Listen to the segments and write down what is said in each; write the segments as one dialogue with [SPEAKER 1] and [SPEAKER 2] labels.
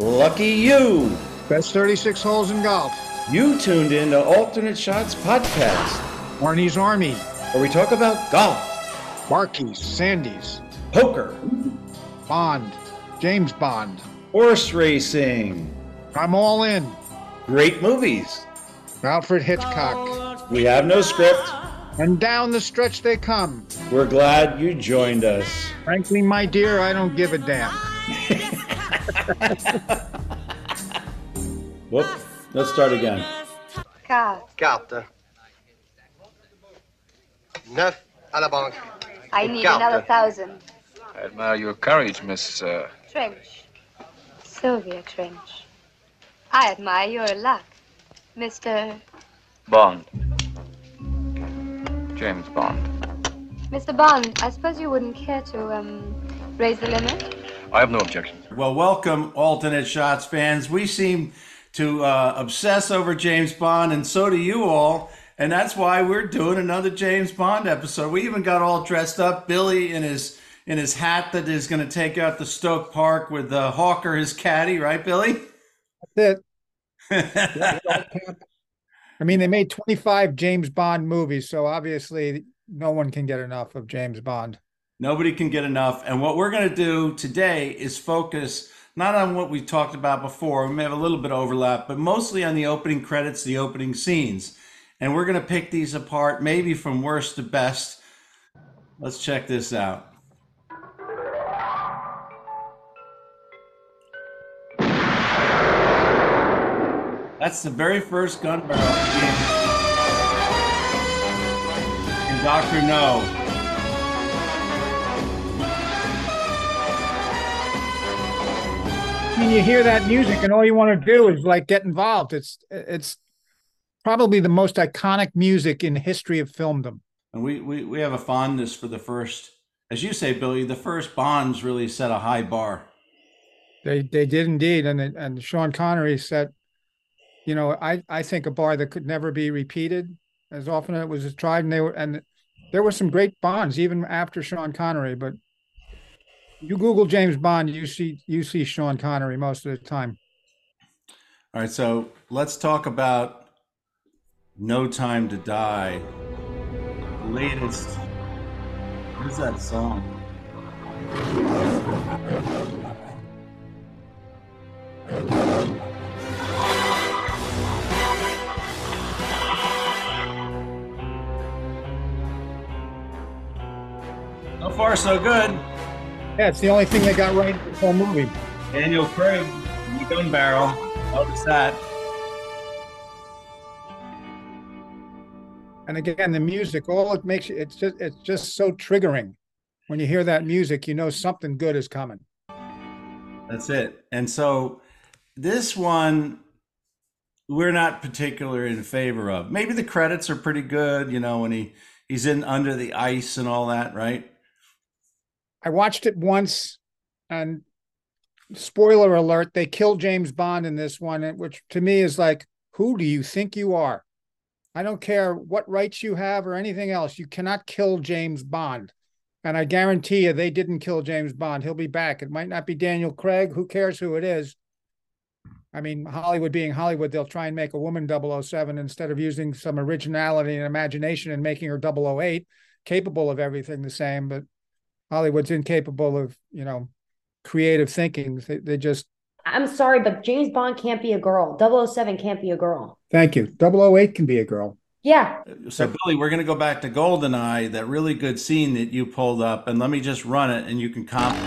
[SPEAKER 1] Lucky you!
[SPEAKER 2] Best 36 holes in golf.
[SPEAKER 1] You tuned in to Alternate Shots Podcast,
[SPEAKER 2] Arnie's Army.
[SPEAKER 1] where we talk about golf,
[SPEAKER 2] Barkeys, Sandies.
[SPEAKER 1] poker,
[SPEAKER 2] Bond, James Bond.
[SPEAKER 1] horse racing,
[SPEAKER 2] I'm all in.
[SPEAKER 1] great movies.
[SPEAKER 2] Alfred Hitchcock.
[SPEAKER 1] We have no script.
[SPEAKER 2] And down the stretch they come.
[SPEAKER 1] We're glad you joined us.
[SPEAKER 2] Frankly, my dear, I don't give a damn.
[SPEAKER 1] Whoop. Let's start again.
[SPEAKER 3] Carte.
[SPEAKER 4] Carte. Neuf à la banque.
[SPEAKER 3] I need
[SPEAKER 4] Carte.
[SPEAKER 3] another thousand.
[SPEAKER 5] I admire your courage, Miss. Uh,
[SPEAKER 3] Trench. Sylvia Trench. I admire your luck. Mr.
[SPEAKER 5] Bond. James Bond.
[SPEAKER 3] Mr. Bond, I suppose you wouldn't care to, um, raise the limit?
[SPEAKER 5] I have no objection.
[SPEAKER 1] Well, welcome, alternate shots fans. We seem to uh, obsess over James Bond, and so do you all. And that's why we're doing another James Bond episode. We even got all dressed up. Billy in his in his hat that is going to take out the Stoke Park with uh, Hawker, his caddy, right, Billy?
[SPEAKER 2] That's it. I mean, they made 25 James Bond movies, so obviously no one can get enough of James Bond.
[SPEAKER 1] Nobody can get enough. And what we're going to do today is focus not on what we talked about before. We may have a little bit of overlap, but mostly on the opening credits, the opening scenes. And we're going to pick these apart, maybe from worst to best. Let's check this out. That's the very first gun barrel in, Doctor No.
[SPEAKER 2] Mean, you hear that music, and all you want to do is like get involved. It's it's probably the most iconic music in history of filmdom.
[SPEAKER 1] And we, we, we have a fondness for the first, as you say, Billy, the first Bonds really set a high bar.
[SPEAKER 2] They they did indeed, and and Sean Connery set, you know, I I think a bar that could never be repeated as often as it was tried, and they were and there were some great Bonds even after Sean Connery, but you Google James Bond, you see you see Sean Connery most of the time.
[SPEAKER 1] All right, so let's talk about No Time to Die. Latest. What is that song? So far, so good.
[SPEAKER 2] Yeah, it's the only thing they got right in the whole movie.
[SPEAKER 1] Daniel Craig, the gun barrel. Notice that.
[SPEAKER 2] And again, the music, all it makes you, it's just it's just so triggering. When you hear that music, you know something good is coming.
[SPEAKER 1] That's it. And so this one we're not particular in favor of. Maybe the credits are pretty good, you know, when he he's in under the ice and all that, right?
[SPEAKER 2] I watched it once, and spoiler alert, they kill James Bond in this one, which to me is like, who do you think you are? I don't care what rights you have or anything else. You cannot kill James Bond. And I guarantee you, they didn't kill James Bond. He'll be back. It might not be Daniel Craig. Who cares who it is? I mean, Hollywood being Hollywood, they'll try and make a woman 007 instead of using some originality and imagination and making her 008, capable of everything the same. But Hollywood's incapable of, you know, creative thinking. They, they just,
[SPEAKER 6] I'm sorry, but James Bond can't be a girl. 007 can't be a girl.
[SPEAKER 2] thank you. 008 can be a girl.
[SPEAKER 6] Yeah.
[SPEAKER 1] So Billy, we're going to go back to Goldeneye, that really good scene that you pulled up, and let me just run it, and you can comment.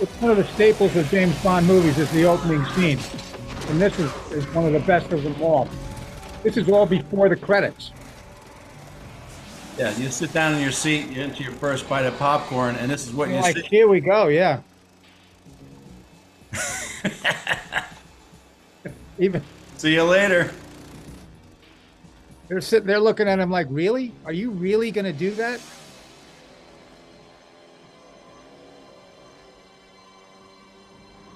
[SPEAKER 2] It's one of the staples of James Bond movies is the opening scene. And this is, is one of the best of them all. This is all before the credits.
[SPEAKER 1] Yeah, you sit down in your seat, you into your first bite of popcorn, and this is what you
[SPEAKER 2] Like,
[SPEAKER 1] see.
[SPEAKER 2] here we go, yeah. Even
[SPEAKER 1] See you later.
[SPEAKER 2] they're sitting there looking at him like, really? Are you really going to do that?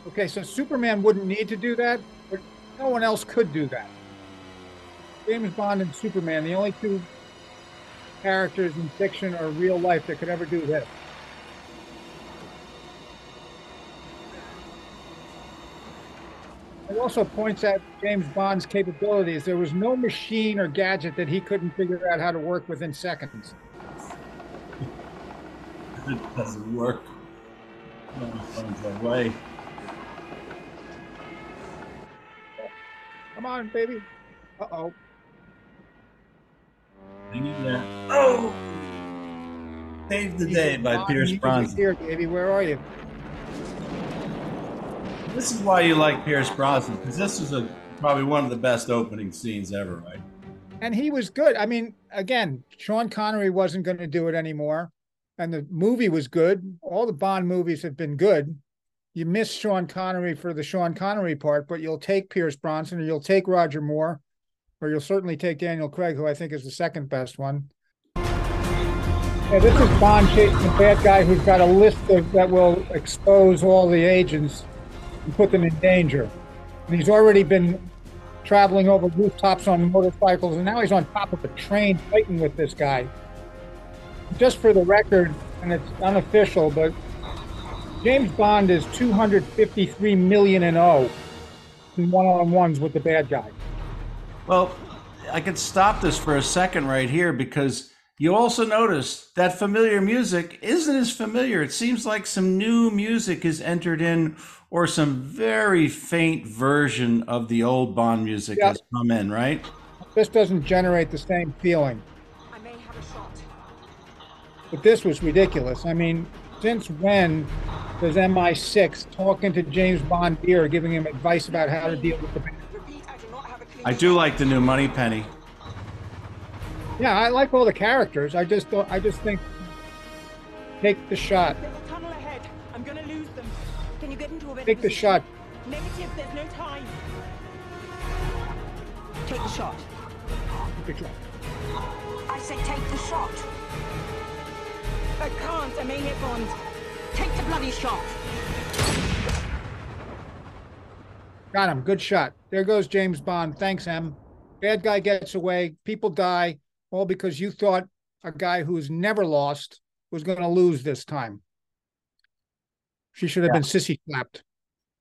[SPEAKER 2] Okay, so Superman wouldn't need to do that, but no one else could do that. James Bond and Superman, the only two characters in fiction or real life that could ever do this. It also points out James Bond's capabilities. There was no machine or gadget that he couldn't figure out how to work within seconds.
[SPEAKER 1] It doesn't work. No, it finds a way.
[SPEAKER 2] Come on, baby. Uh oh.
[SPEAKER 1] Hang in there. Oh! Saved the day by Pierce Brosnan.
[SPEAKER 2] Here, baby. Where are you?
[SPEAKER 1] This is why you like Pierce Brosnan, because this is a probably one of the best opening scenes ever, right?
[SPEAKER 2] And he was good. I mean, again, Sean Connery wasn't going to do it anymore. And the movie was good. All the Bond movies have been good. You miss Sean Connery for the Sean Connery part, but you'll take Pierce Brosnan or you'll take Roger Moore, or you'll certainly take Daniel Craig, who I think is the second best one. Yeah, this is Bond chasing the bad guy who's got a list of, that will expose all the agents and put them in danger. And he's already been traveling over rooftops on motorcycles, and now he's on top of a train fighting with this guy. Just for the record, and it's unofficial, but James Bond is 253 million and 0 in one-on-ones with the bad guy.
[SPEAKER 1] Well, I could stop this for a second right here because you also notice that familiar music isn't as familiar. It seems like some new music is entered in or some very faint version of the old Bond music
[SPEAKER 2] Yeah.
[SPEAKER 1] has come in, right?
[SPEAKER 2] This doesn't generate the same feeling.
[SPEAKER 7] I may have a shot.
[SPEAKER 2] But this was ridiculous. I mean, since when does MI6 talking to James Bond here, giving him advice about how to deal with the bad
[SPEAKER 7] I do
[SPEAKER 1] like the new Moneypenny.
[SPEAKER 2] Yeah, I like all the characters. I just don't. I just think take the shot.
[SPEAKER 7] There's a tunnel ahead. I'm gonna lose them. Can you get into a better
[SPEAKER 2] Take the shot.
[SPEAKER 7] Negative, there's no time. Take the shot.
[SPEAKER 2] Take the shot.
[SPEAKER 7] I said take the shot. I can't, I may hit Bond. Take the bloody shot.
[SPEAKER 2] Got him. Good shot. There goes James Bond. Thanks, Em. Bad guy gets away. People die, all because you thought a guy who's never lost was going to lose this time. She should have been sissy slapped.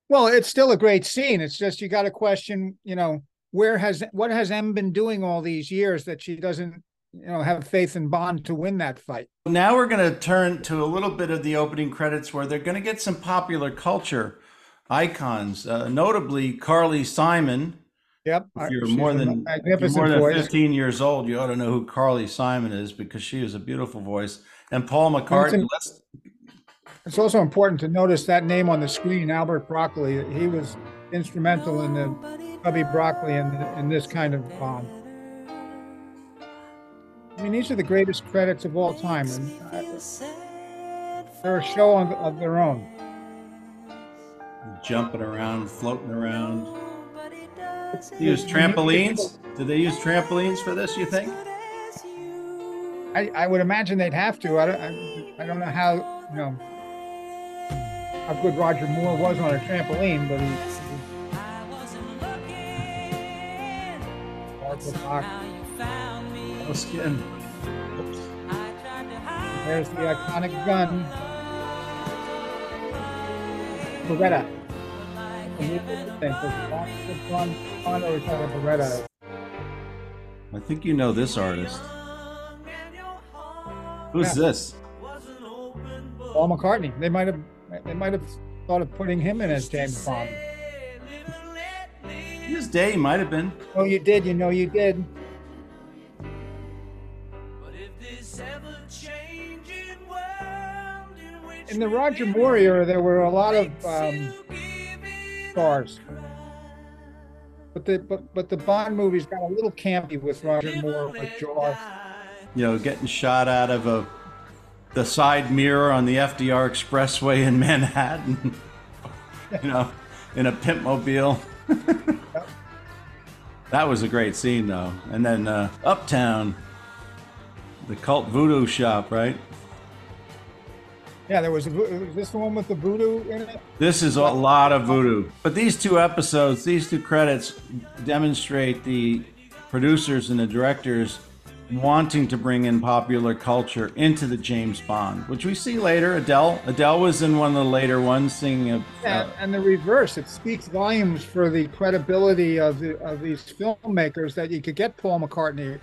[SPEAKER 2] Well, it's still a great scene. It's just you got to question, you know, where has what has M been doing all these years that she doesn't, you know, have faith in Bond to win that fight.
[SPEAKER 1] Now we're going to turn to a little bit of the opening credits where they're going to get some popular culture icons, uh, notably Carly Simon.
[SPEAKER 2] Yep.
[SPEAKER 1] If you're
[SPEAKER 2] She's
[SPEAKER 1] more than, you're more than
[SPEAKER 2] voice.
[SPEAKER 1] 15 years old, you ought to know who Carly Simon is because she is a beautiful voice. And Paul McCartney. Let's,
[SPEAKER 2] It's also important to notice that name on the screen, Albert Broccoli. He was instrumental in the Cubby Broccoli in, in this kind of Bond. I mean, these are the greatest credits of all time, and uh, they're a show of their own.
[SPEAKER 1] Jumping around, floating around. They use trampolines. Did they use trampolines for this? You think?
[SPEAKER 2] I, I would imagine they'd have to. I don't, I, I don't know how, you know, how good Roger Moore was on a trampoline, but he. he Barbara Bach.
[SPEAKER 1] No skin.
[SPEAKER 2] There's the iconic gun. Beretta.
[SPEAKER 1] I think you know this artist. Who's
[SPEAKER 2] Yeah.
[SPEAKER 1] this?
[SPEAKER 2] Paul McCartney. They might have they might have thought of putting him in as James Bond.
[SPEAKER 1] His day might have been.
[SPEAKER 2] Oh, you did. You know you did. In the Roger Moore era, there were a lot of um, stars. But the but but the Bond movies got a little campy with Roger Moore with Jaws.
[SPEAKER 1] You know, getting shot out of a the side mirror on the FDR Expressway in Manhattan. you know, in a pimp mobile. that was a great scene, though. And then uh, Uptown, the cult voodoo shop, right?
[SPEAKER 2] Yeah, there was, a, this the one with the voodoo in it?
[SPEAKER 1] This is a lot of voodoo. But these two episodes, these two credits demonstrate the producers and the directors wanting to bring in popular culture into the James Bond, which we see later. Adele, Adele was in one of the later ones, singing. A,
[SPEAKER 2] And, and the reverse, it speaks volumes for the credibility of the of these filmmakers that you could get Paul McCartney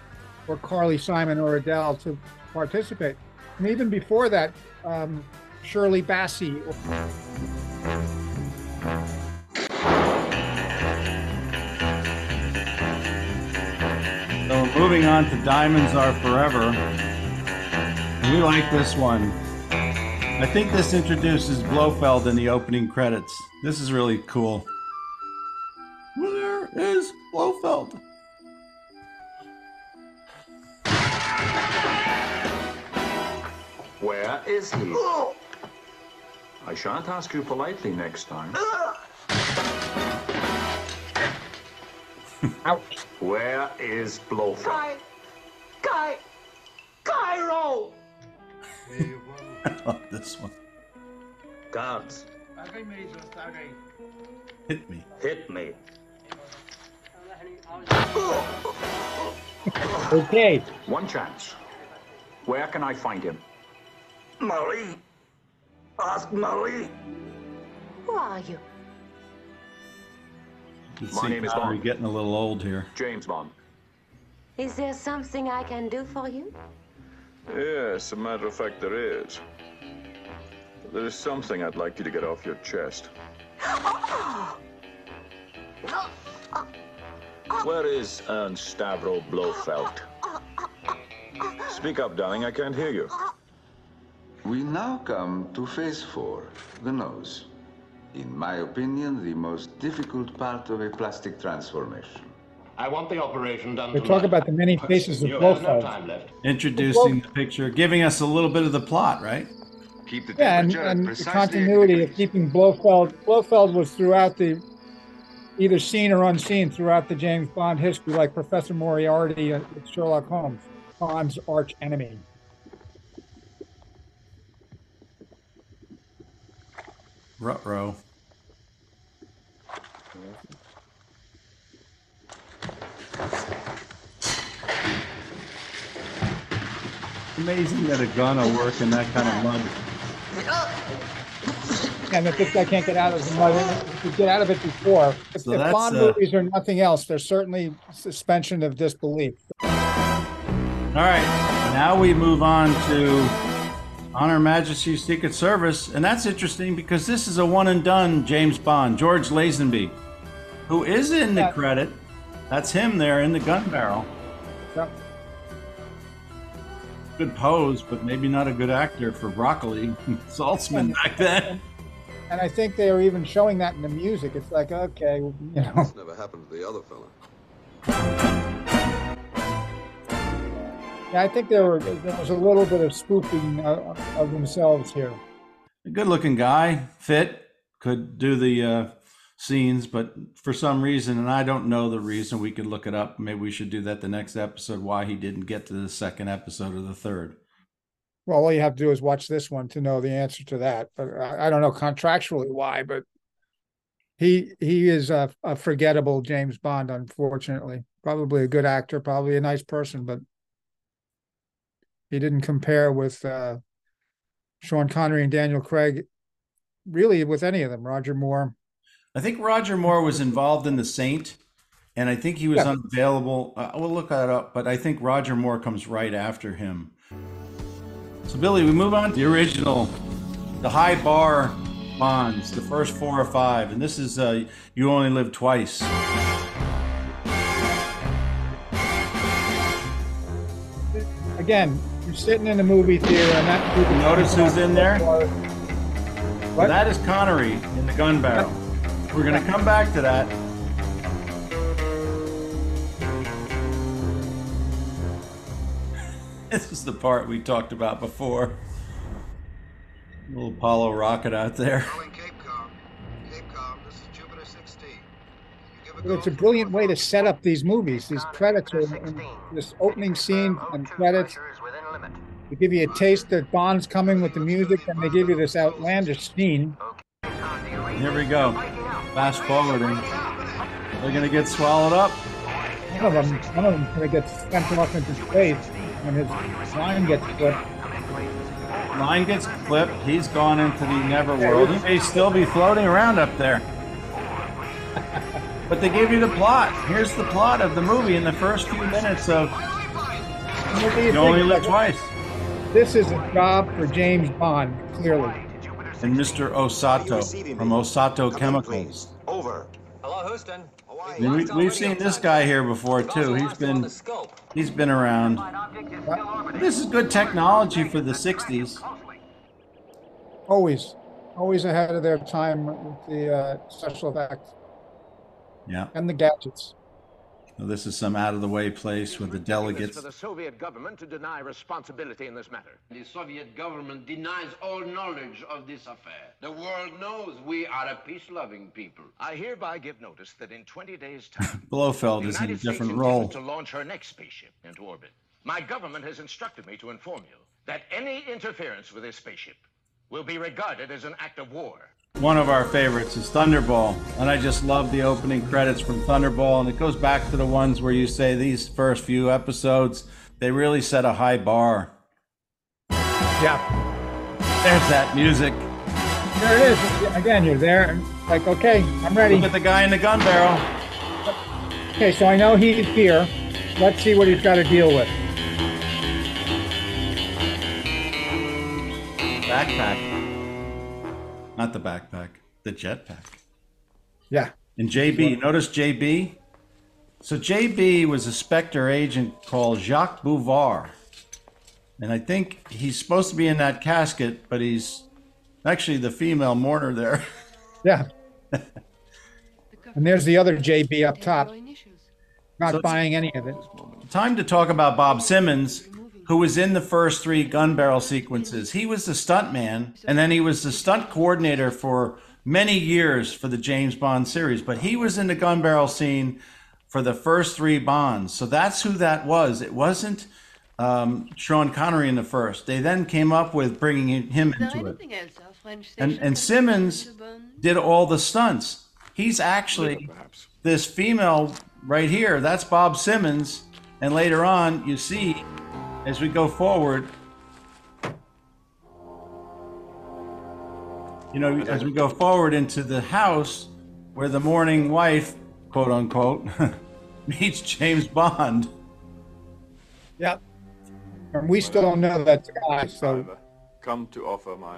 [SPEAKER 2] or Carly Simon or Adele to participate. And even before that, um, Shirley Bassey.
[SPEAKER 1] So moving on to Diamonds Are Forever. We like this one. I think this introduces Blofeld in the opening credits. This is really cool. Where is Blofeld?
[SPEAKER 8] Where is he? I shan't ask you politely next time.
[SPEAKER 2] Ouch.
[SPEAKER 8] Where is Blofeld?
[SPEAKER 7] Guy, Guy, Cairo.
[SPEAKER 1] I love this one.
[SPEAKER 8] Guards,
[SPEAKER 1] Hit me.
[SPEAKER 8] hit me.
[SPEAKER 2] Okay.
[SPEAKER 8] One chance. Where can I find him? Marie. Ask Marie.
[SPEAKER 6] Who are you?
[SPEAKER 1] You can
[SPEAKER 8] My
[SPEAKER 1] see
[SPEAKER 8] name is
[SPEAKER 1] Connery
[SPEAKER 8] Bond.
[SPEAKER 1] getting a little old here.
[SPEAKER 8] James Bond.
[SPEAKER 6] Is there something I can do for you?
[SPEAKER 9] Yes, a matter of fact, there is. There is something I'd like you to get off your chest. Where is Ernst Stavro Blofeld? Speak up, darling, I can't hear you.
[SPEAKER 10] We now come to phase four, the nose. In my opinion, the most difficult part of a plastic transformation.
[SPEAKER 11] I want the operation done
[SPEAKER 2] They talk about the many faces of
[SPEAKER 11] You no
[SPEAKER 2] Blofeld.
[SPEAKER 11] time left.
[SPEAKER 1] Introducing the picture, giving us a little bit of the plot, right?
[SPEAKER 10] Keep the
[SPEAKER 2] Yeah, and, and the continuity of keeping Blofeld. Blofeld was throughout the, either seen or unseen throughout the James Bond history, like Professor Moriarty and Sherlock Holmes, Bond's arch enemy.
[SPEAKER 1] Rutro. Amazing that a gun will work in that kind of mud.
[SPEAKER 2] And if this guy can't get out of the mud, he could get out of it before. If,
[SPEAKER 1] So
[SPEAKER 2] if
[SPEAKER 1] that's,
[SPEAKER 2] Bond
[SPEAKER 1] uh,
[SPEAKER 2] movies are nothing else, there's certainly suspension of disbelief.
[SPEAKER 1] All right, now we move on to On Her Majesty's Secret Service, and that's interesting because this is a one and done James Bond, George Lazenby, who is in the credit. That's him there in the gun barrel.
[SPEAKER 2] Yep.
[SPEAKER 1] Good pose, but maybe not a good actor for Broccoli Saltzman back then.
[SPEAKER 2] And I think they are even showing that in the music. It's like, okay, you know,
[SPEAKER 9] Never happened to the other fella.
[SPEAKER 2] Yeah, I think there were there was a little bit of spoofing uh, of themselves here.
[SPEAKER 1] A good looking guy, fit, could do the uh, scenes, but for some reason, and I don't know the reason, we could look it up. Maybe we should do that the next episode, why he didn't get to the second episode or the third.
[SPEAKER 2] Well, all you have to do is watch this one to know the answer to that. But I, I don't know contractually why, but he he is a, a forgettable James Bond, unfortunately. Probably a good actor, probably a nice person, but he didn't compare with uh, Sean Connery and Daniel Craig, really with any of them. Roger Moore.
[SPEAKER 1] I think Roger Moore was involved in The Saint, and I think he was
[SPEAKER 2] Yeah.
[SPEAKER 1] unavailable. Uh, we'll look that up, but I think Roger Moore comes right after him. So, Billy, we move on to the original, the high bar bonds, the first four or five, and this is uh, You Only Live Twice.
[SPEAKER 2] Again, you're sitting in the movie theater and that movie.
[SPEAKER 1] Notice who's in there?
[SPEAKER 2] What?
[SPEAKER 1] That is Connery in the gun barrel. We're going to come back to that. This is the part we talked about before. Little Apollo rocket out there.
[SPEAKER 4] Calling Cape Cod. This is Jupiter 16. You give a
[SPEAKER 2] But it's a brilliant way to set up these movies, these credits, are in this opening scene and credits. They give you a taste that Bond's coming with the music, and they give you this outlandish scene.
[SPEAKER 1] Here we go. Fast forwarding. They're going to get swallowed up.
[SPEAKER 2] one of them, one of them's gonna get sent off into space when his line gets clipped.
[SPEAKER 1] Line gets clipped. He's gone into the Neverworld. He may still be floating around up there. but they give you the plot. Here's the plot of the movie in the first few minutes of
[SPEAKER 2] What do
[SPEAKER 1] You only
[SPEAKER 2] think?
[SPEAKER 1] live twice.
[SPEAKER 2] This is a job for James Bond, clearly.
[SPEAKER 1] And Mr. Osato from Osato Chemicals.
[SPEAKER 4] Over.
[SPEAKER 11] Hello, Houston.
[SPEAKER 1] We, we've seen this guy here before too. He's been he's been around. This is good technology for the '60s.
[SPEAKER 2] Always, always ahead of their time with the uh, special effects
[SPEAKER 1] Yeah.
[SPEAKER 2] and the gadgets.
[SPEAKER 1] Well, this is some out of the way place with the delegates.
[SPEAKER 11] for the Soviet government to deny responsibility in this matter.
[SPEAKER 12] The Soviet government denies all knowledge of this affair. The world knows we are a peace-loving people.
[SPEAKER 11] I hereby give notice that in 20 days' time,
[SPEAKER 1] Blofeld is in a
[SPEAKER 11] United States
[SPEAKER 1] different
[SPEAKER 11] intends
[SPEAKER 1] role.
[SPEAKER 11] to launch her next spaceship into orbit. My government has instructed me to inform you that any interference with this spaceship will be regarded as an act of war.
[SPEAKER 1] One of our favorites is Thunderball, and I just love the opening credits from Thunderball, and it goes back to the ones where you say these first few episodes they really set a high bar.
[SPEAKER 2] Yeah,
[SPEAKER 1] There's that music.
[SPEAKER 2] there it is. Again, you're there. Like, okay, I'm ready.
[SPEAKER 1] Look at the guy in the gun barrel.
[SPEAKER 2] Okay, so I know he's here. Let's see what he's got to deal with.
[SPEAKER 1] Backpack. Not the backpack, the jetpack.
[SPEAKER 2] Yeah.
[SPEAKER 1] And JB, notice JB? So JB was a Spectre agent called Jacques Bouvar. And I think he's supposed to be in that casket, but he's actually the female mourner there.
[SPEAKER 2] Yeah. and there's the other JB up top. Not
[SPEAKER 1] So
[SPEAKER 2] buying any of it.
[SPEAKER 1] Time to talk about Bob Simmons, who was in the first three gun barrel sequences. He was the stuntman, and then he was the stunt coordinator for many years for the James Bond series. But he was in the gun barrel scene for the first three Bonds. So that's who that was. It wasn't um, Sean Connery in the first. They then came up with bringing him into it. And, and Simmons did all the stunts. He's actually this female right here. That's Bob Simmons. And later on, you see, as we go forward, you know, as we go forward into the house where the morning wife, quote unquote, meets James Bond.
[SPEAKER 2] Yep. And we still don't know that guy, so
[SPEAKER 9] Come to offer my.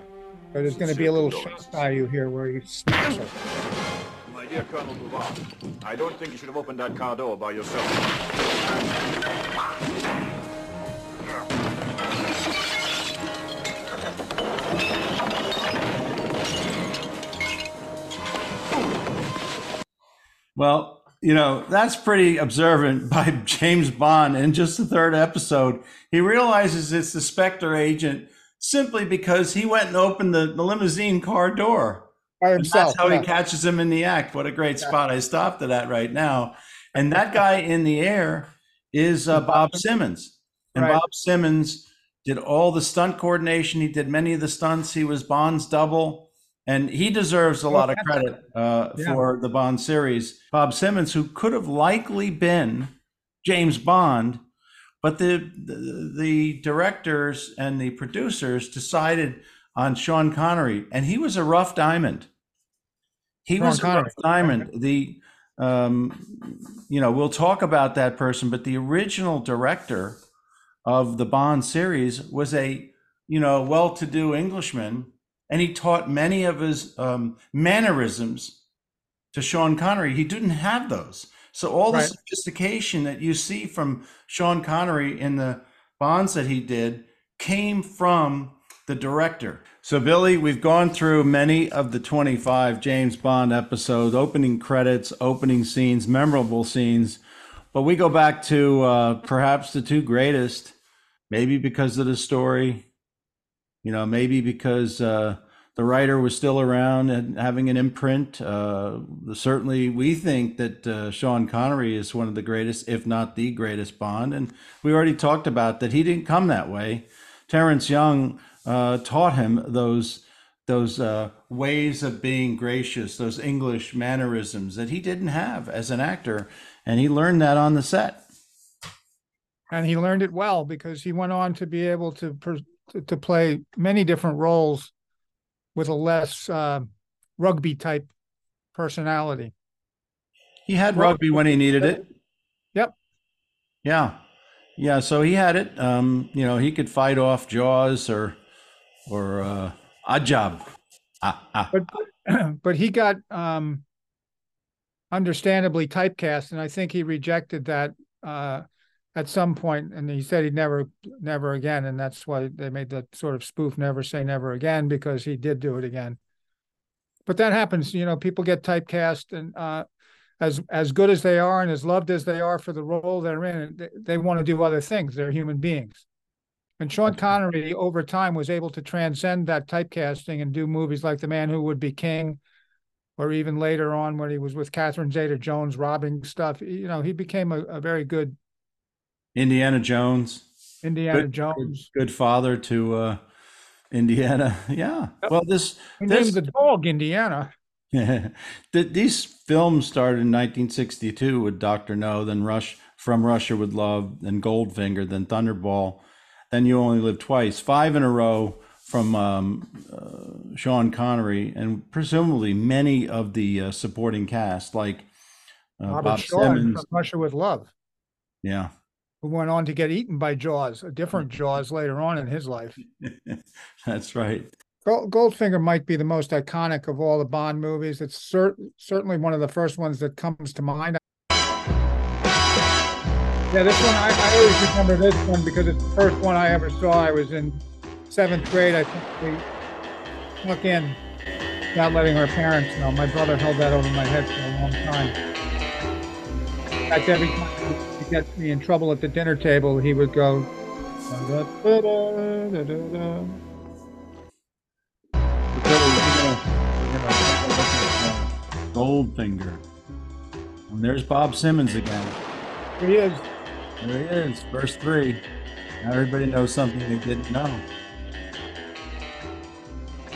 [SPEAKER 2] so there's going to be a little shock value here where you snaps her.
[SPEAKER 9] My dear Colonel Bouvar, I don't think you should have opened that car door by yourself.
[SPEAKER 1] Well, you know, that's pretty observant by James Bond in just the third episode. He realizes it's the Spectre agent simply because he went and opened the, the limousine car door.
[SPEAKER 2] By
[SPEAKER 1] And
[SPEAKER 2] himself.
[SPEAKER 1] that's how
[SPEAKER 2] yeah.
[SPEAKER 1] he catches him in the act. What a great spot. I stopped at that right now. And that guy in the air is uh, Bob Simmons. And
[SPEAKER 2] Right.
[SPEAKER 1] Bob Simmons did all the stunt coordination. He did many of the stunts. He was Bond's double. And he deserves a lot of credit uh,
[SPEAKER 2] Yeah.
[SPEAKER 1] for the Bond series. Bob Simmons, who could have likely been James Bond, but the, the the directors and the producers decided on Sean Connery, and he was a rough diamond. He
[SPEAKER 2] Sean
[SPEAKER 1] was a rough diamond. The um, you know we'll talk about that person, but the original director of the Bond series was a you know well-to-do Englishman, and he taught many of his um, mannerisms to Sean Connery. He didn't have those. So all the sophistication that you see from Sean Connery in the Bonds that he did came from the director. So Billy, we've gone through many of the 25 James Bond episodes, opening credits, opening scenes, memorable scenes, but we go back to uh, perhaps the two greatest, maybe because of the story, you know, maybe because uh, the writer was still around and having an imprint. Uh, certainly, we think that uh, Sean Connery is one of the greatest, if not the greatest Bond. And we already talked about that he didn't come that way. Terrence Young uh, taught him those those uh, ways of being gracious, those English mannerisms that he didn't have as an actor, and he learned that on the set.
[SPEAKER 2] and he learned it well because he went on to be able to to, to play many different roles with a less uh, rugby type personality.
[SPEAKER 1] He had rugby when he needed it.
[SPEAKER 2] Yep.
[SPEAKER 1] Yeah. Yeah. So he had it. Um, you know, he could fight off Jaws or or uh, Job. Ah, ah.
[SPEAKER 2] But but he got um, understandably typecast, and I think he rejected that uh, at some point, and he said he'd never never again, and that's why they made that sort of spoof "Never Say Never Again" because he did do it again. But that happens, you know. People get typecast, and uh, as as good as they are and as loved as they are for the role they're in, they, they want to do other things. They're human beings. And Sean Connery, over time, was able to transcend that typecasting and do movies like The Man Who Would Be King, or even later on when he was with Catherine Zeta-Jones robbing stuff. You know, he became a, a very good
[SPEAKER 1] Indiana Jones.
[SPEAKER 2] Indiana
[SPEAKER 1] Good-
[SPEAKER 2] Jones.
[SPEAKER 1] Good father to uh, Indiana. Yeah. Well, this
[SPEAKER 2] He
[SPEAKER 1] this
[SPEAKER 2] the dog Indiana.
[SPEAKER 1] Th- These films started in 1962 with Doctor No, then Rush from Russia with Love, then Goldfinger, then Thunderball, then You Only Live Twice. Five in a row from um, uh, Sean Connery, and presumably many of the uh, supporting cast, like uh,
[SPEAKER 2] Robert
[SPEAKER 1] Bob
[SPEAKER 2] Shaw in
[SPEAKER 1] Simmons.
[SPEAKER 2] From Russia with Love,
[SPEAKER 1] Yeah,
[SPEAKER 2] who went on to get eaten by Jaws, a different Jaws later on in his life.
[SPEAKER 1] that's right.
[SPEAKER 2] Goldfinger might be the most iconic of all the Bond movies. It's cer- certainly one of the first ones that comes to mind. Yeah, this one, I, I always remember this one because it's the first one I ever saw. I was in seventh grade. I think we snuck in without letting our parents know. My brother held that over my head for a long time. In fact, every time get me in trouble at the dinner table, he would go.
[SPEAKER 1] Goldfinger. And there's Bob Simmons again.
[SPEAKER 2] There he is.
[SPEAKER 1] There he is, first three. Now everybody knows something they didn't know.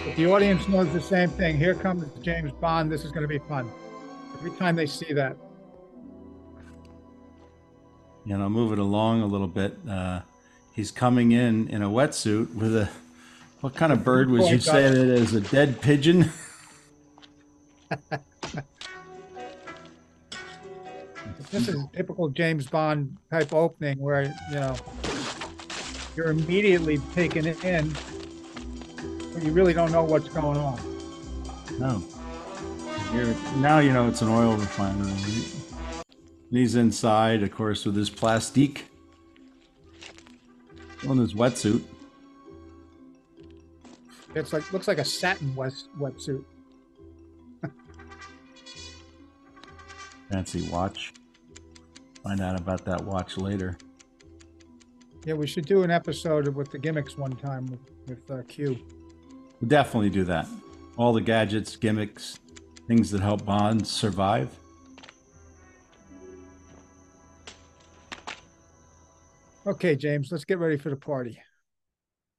[SPEAKER 2] But the audience knows the same thing. Here comes James Bond. This is going to be fun. Every time they see that.
[SPEAKER 1] You know, move it along a little bit. Uh, he's coming in in a wetsuit with a. What kind of bird would you say that is? A dead pigeon?
[SPEAKER 2] This is a typical James Bond type opening where, you know, you're immediately taken in, but you really don't know what's going on.
[SPEAKER 1] No. You're, now you know it's an oil refinery. He's inside, of course, with his plastique. On his wetsuit.
[SPEAKER 2] It's like looks like a satin wet, wetsuit.
[SPEAKER 1] Fancy watch. Find out about that watch later.
[SPEAKER 2] Yeah, we should do an episode with the gimmicks one time with, with uh, Q.
[SPEAKER 1] We'll definitely do that. All the gadgets, gimmicks, things that help Bond survive.
[SPEAKER 2] Okay, James, let's get ready for the party.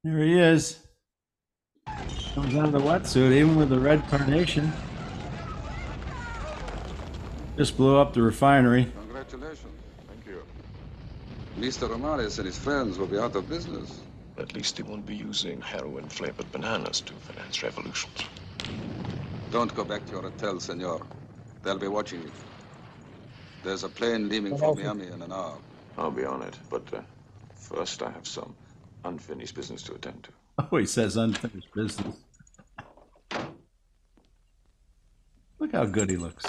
[SPEAKER 1] There he is. Comes out of the wetsuit, even with the red carnation. Just blew up the refinery.
[SPEAKER 10] Congratulations. Thank you. Mr. Ramirez and his friends will be out of business.
[SPEAKER 13] At least they won't be using heroin flavored bananas to finance revolutions.
[SPEAKER 10] Don't go back to your hotel, senor. They'll be watching you. There's a plane leaving for Miami in an hour.
[SPEAKER 13] I'll be on it, but uh, first I have some unfinished business to attend to.
[SPEAKER 1] Oh, he says unfinished business. Look how good he looks.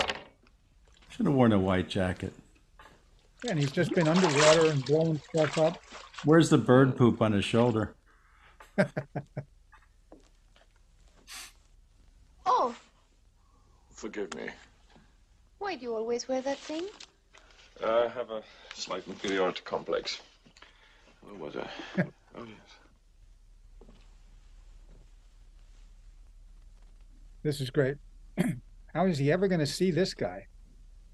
[SPEAKER 1] Should have worn a white jacket.
[SPEAKER 2] Yeah, and he's just been underwater and blowing stuff up.
[SPEAKER 1] Where's the bird poop on his shoulder?
[SPEAKER 3] Oh,
[SPEAKER 13] Forgive me.
[SPEAKER 3] why do you always wear that thing?
[SPEAKER 13] I have a slight inferiority complex. Where was I? oh, yes.
[SPEAKER 2] This is great. How is he ever going to see this guy?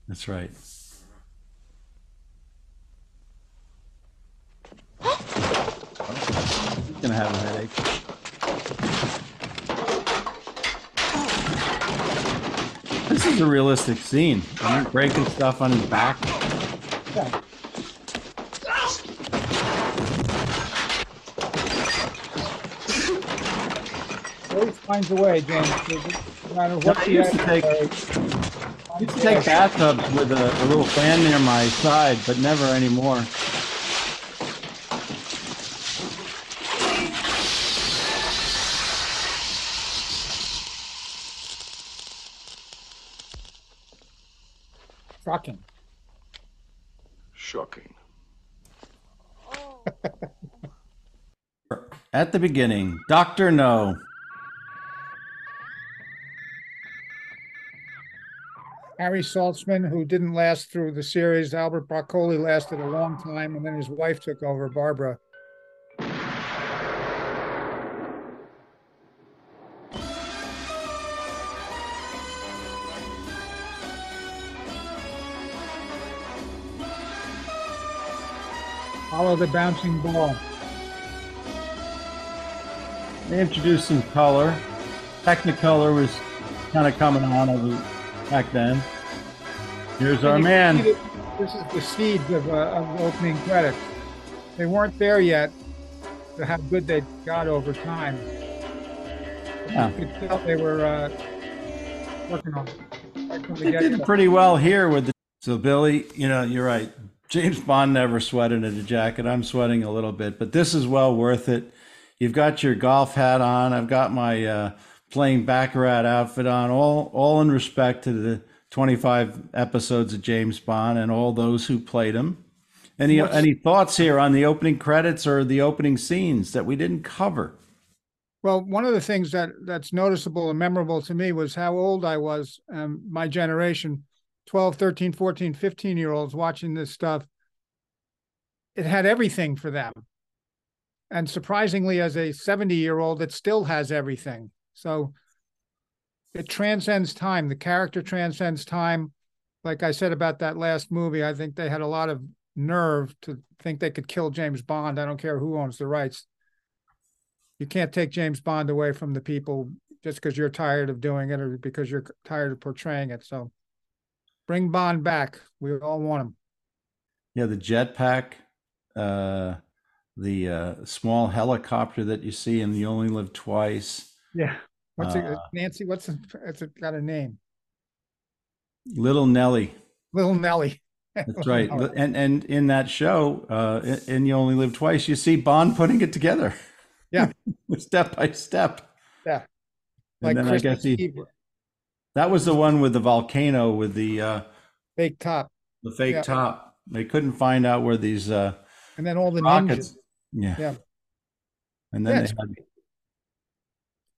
[SPEAKER 1] That's right. He's going to have a headache. This is a realistic scene. Breaking stuff on his back.
[SPEAKER 2] Yeah. Always finds a way, James. No matter what
[SPEAKER 1] I
[SPEAKER 2] the
[SPEAKER 1] used to take-
[SPEAKER 2] adversary-
[SPEAKER 1] I used to take bathtubs with a, a little fan near my side, but never anymore.
[SPEAKER 2] Shocking.
[SPEAKER 9] Shocking. Oh.
[SPEAKER 1] At the beginning, Doctor No.
[SPEAKER 2] Harry Saltzman, who didn't last through the series. Albert Broccoli lasted a long time, and then his wife took over, Barbara. Follow the bouncing ball.
[SPEAKER 1] They introduced some color. Technicolor was kind of coming on over back then. Here's our
[SPEAKER 2] And can
[SPEAKER 1] man.
[SPEAKER 2] This is the seeds of, uh, of opening credits. They weren't there yet to how good they got over time.
[SPEAKER 1] Yeah.
[SPEAKER 2] You could tell they were uh, working on it. right from the
[SPEAKER 1] They did pretty well here with the. So Billy, you know, you're right. James Bond never sweated in a jacket. I'm sweating a little bit, but this is well worth it. You've got your golf hat on. I've got my uh, playing baccarat outfit on. All all in respect to the 25 episodes of James Bond and all those who played him. Any
[SPEAKER 2] What's-
[SPEAKER 1] any thoughts here on the opening credits or the opening scenes that we didn't cover?
[SPEAKER 2] Well, one of the things that that's noticeable and memorable to me was how old I was, um, my generation, 12, 13, 14, 15 year olds watching this stuff. It had everything for them. And surprisingly, as a 70 year old, it still has everything. So it transcends time. The character transcends time. Like I said about that last movie, I think they had a lot of nerve to think they could kill James Bond. I don't care who owns the rights you can't take James Bond away from the people just because you're tired of doing it or because you're tired of portraying it. So bring Bond back. We all want him.
[SPEAKER 1] Yeah, the jetpack, uh, the uh, small helicopter that you see in You Only Live Twice.
[SPEAKER 2] Yeah. What's it,
[SPEAKER 1] Uh,
[SPEAKER 2] Nancy? What's it? It's got a name.
[SPEAKER 1] Little Nelly.
[SPEAKER 2] Little Nelly.
[SPEAKER 1] That's right. And and in that show, uh, in- in You Only Live Twice, you see Bond putting it together.
[SPEAKER 2] Yeah.
[SPEAKER 1] step by step.
[SPEAKER 2] Yeah.
[SPEAKER 1] And
[SPEAKER 2] Like
[SPEAKER 1] then I guess he,
[SPEAKER 2] Eve,
[SPEAKER 1] that was the one with the volcano with the uh,
[SPEAKER 2] fake top,
[SPEAKER 1] the fake
[SPEAKER 2] Yeah.
[SPEAKER 1] top. They couldn't find out where these uh,
[SPEAKER 2] and then all the
[SPEAKER 1] rockets.
[SPEAKER 2] ninjas.
[SPEAKER 1] Yeah.
[SPEAKER 2] Yeah.
[SPEAKER 1] And then
[SPEAKER 2] Yeah,
[SPEAKER 1] they had,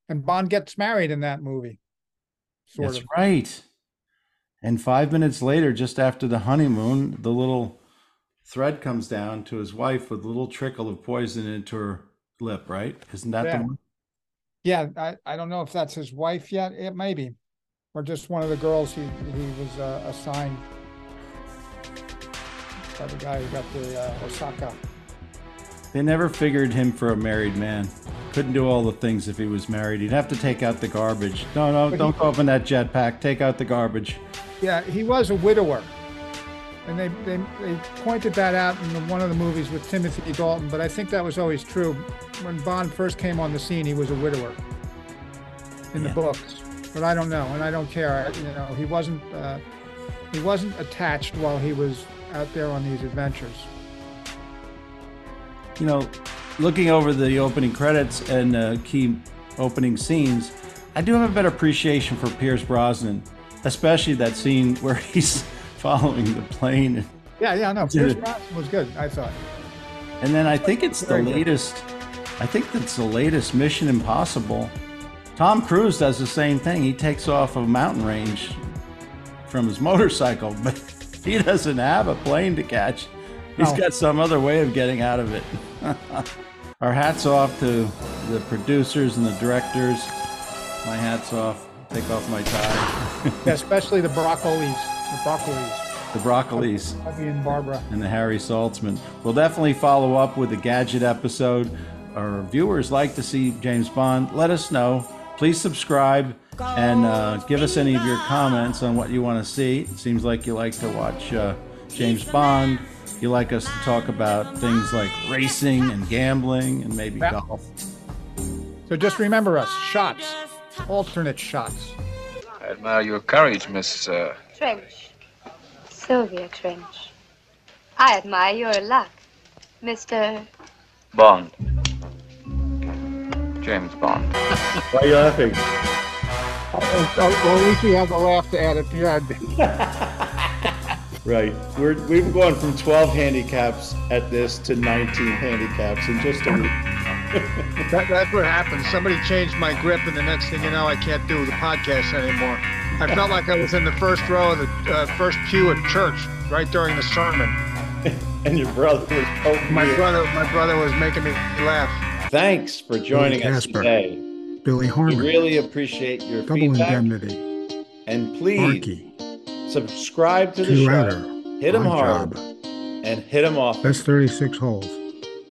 [SPEAKER 2] And Bond gets married in that movie. Sort
[SPEAKER 1] that's
[SPEAKER 2] of.
[SPEAKER 1] right. And five minutes later, just after the honeymoon, the little thread comes down to his wife with a little trickle of poison into her lip. Right? Isn't that
[SPEAKER 2] Yeah.
[SPEAKER 1] the one?
[SPEAKER 2] Yeah, I, I don't know if that's his wife yet. It may be, or just one of the girls he he was uh, assigned by the guy who got the uh, Osaka.
[SPEAKER 1] They never figured him for a married man. Couldn't do all the things if he was married. He'd have to take out the garbage. No, no,
[SPEAKER 2] But
[SPEAKER 1] don't
[SPEAKER 2] he-
[SPEAKER 1] go up in that jetpack. Take out the garbage.
[SPEAKER 2] Yeah, he was a widower, and they they they pointed that out in the, one of the movies with Timothy Dalton. But I think that was always true. When Bond first came on the scene, he was a widower in the books. But I don't know, and I don't care. I- You know, he wasn't uh, he wasn't attached while he was out there on these adventures.
[SPEAKER 1] You know, looking over the opening credits and uh, key opening scenes, I do have a better appreciation for Pierce Brosnan, especially that scene where he's following the plane.
[SPEAKER 2] Yeah, yeah, no, Pierce
[SPEAKER 1] it-
[SPEAKER 2] Brosnan was good. I thought.
[SPEAKER 1] And then I think it's the
[SPEAKER 2] Very good.
[SPEAKER 1] latest. I think that's the latest Mission Impossible. Tom Cruise does the same thing. He takes off a mountain range from his motorcycle, but he doesn't have a plane to catch. He's got some other way of getting out of it. Our hats off to the producers and the directors. My hats off. Take off my tie.
[SPEAKER 2] Yeah, especially the broccolis, the broccolis,
[SPEAKER 1] the broccolis.
[SPEAKER 2] Bobby and Barbara.
[SPEAKER 1] and the Harry Saltzman. We'll definitely follow up with the gadget episode. Our viewers like to see James Bond. Let us know. please subscribe and uh, give us any of your comments on what you want to see. It seems like you like to watch uh, James Bond. You like us to talk about things like racing and gambling and maybe
[SPEAKER 2] Yeah.
[SPEAKER 1] golf.
[SPEAKER 2] So just remember us shots, alternate shots.
[SPEAKER 5] I admire your courage, Miss. Uh,
[SPEAKER 3] Trench. Sylvia Trench. I admire your luck, Mr.
[SPEAKER 5] Bond. James Bond.
[SPEAKER 1] Why are you laughing?
[SPEAKER 2] Oh, oh, well, at least we have the laugh to add at the end.
[SPEAKER 1] Right. We're, we've gone from 12 handicaps at this to 19 handicaps in just a week.
[SPEAKER 2] That, that's what happened. Somebody changed my grip, and the next thing you know, I can't do the podcast anymore. I felt like I was in the first row of the uh, first pew at church, right during the sermon.
[SPEAKER 1] and your brother was poking
[SPEAKER 2] My
[SPEAKER 1] you.
[SPEAKER 2] brother, my brother was making me laugh.
[SPEAKER 1] Thanks for joining us
[SPEAKER 2] Casper.
[SPEAKER 1] today.
[SPEAKER 2] Billy
[SPEAKER 1] We
[SPEAKER 2] Harmon,
[SPEAKER 1] really appreciate your
[SPEAKER 2] Double
[SPEAKER 1] feedback.
[SPEAKER 2] Indemnity,
[SPEAKER 1] And please
[SPEAKER 2] Arky,
[SPEAKER 1] subscribe to the
[SPEAKER 2] Two
[SPEAKER 1] show. Hit 'em
[SPEAKER 2] Odd
[SPEAKER 1] hard
[SPEAKER 2] Job.
[SPEAKER 1] and hit 'em off.
[SPEAKER 2] That's 36 holes.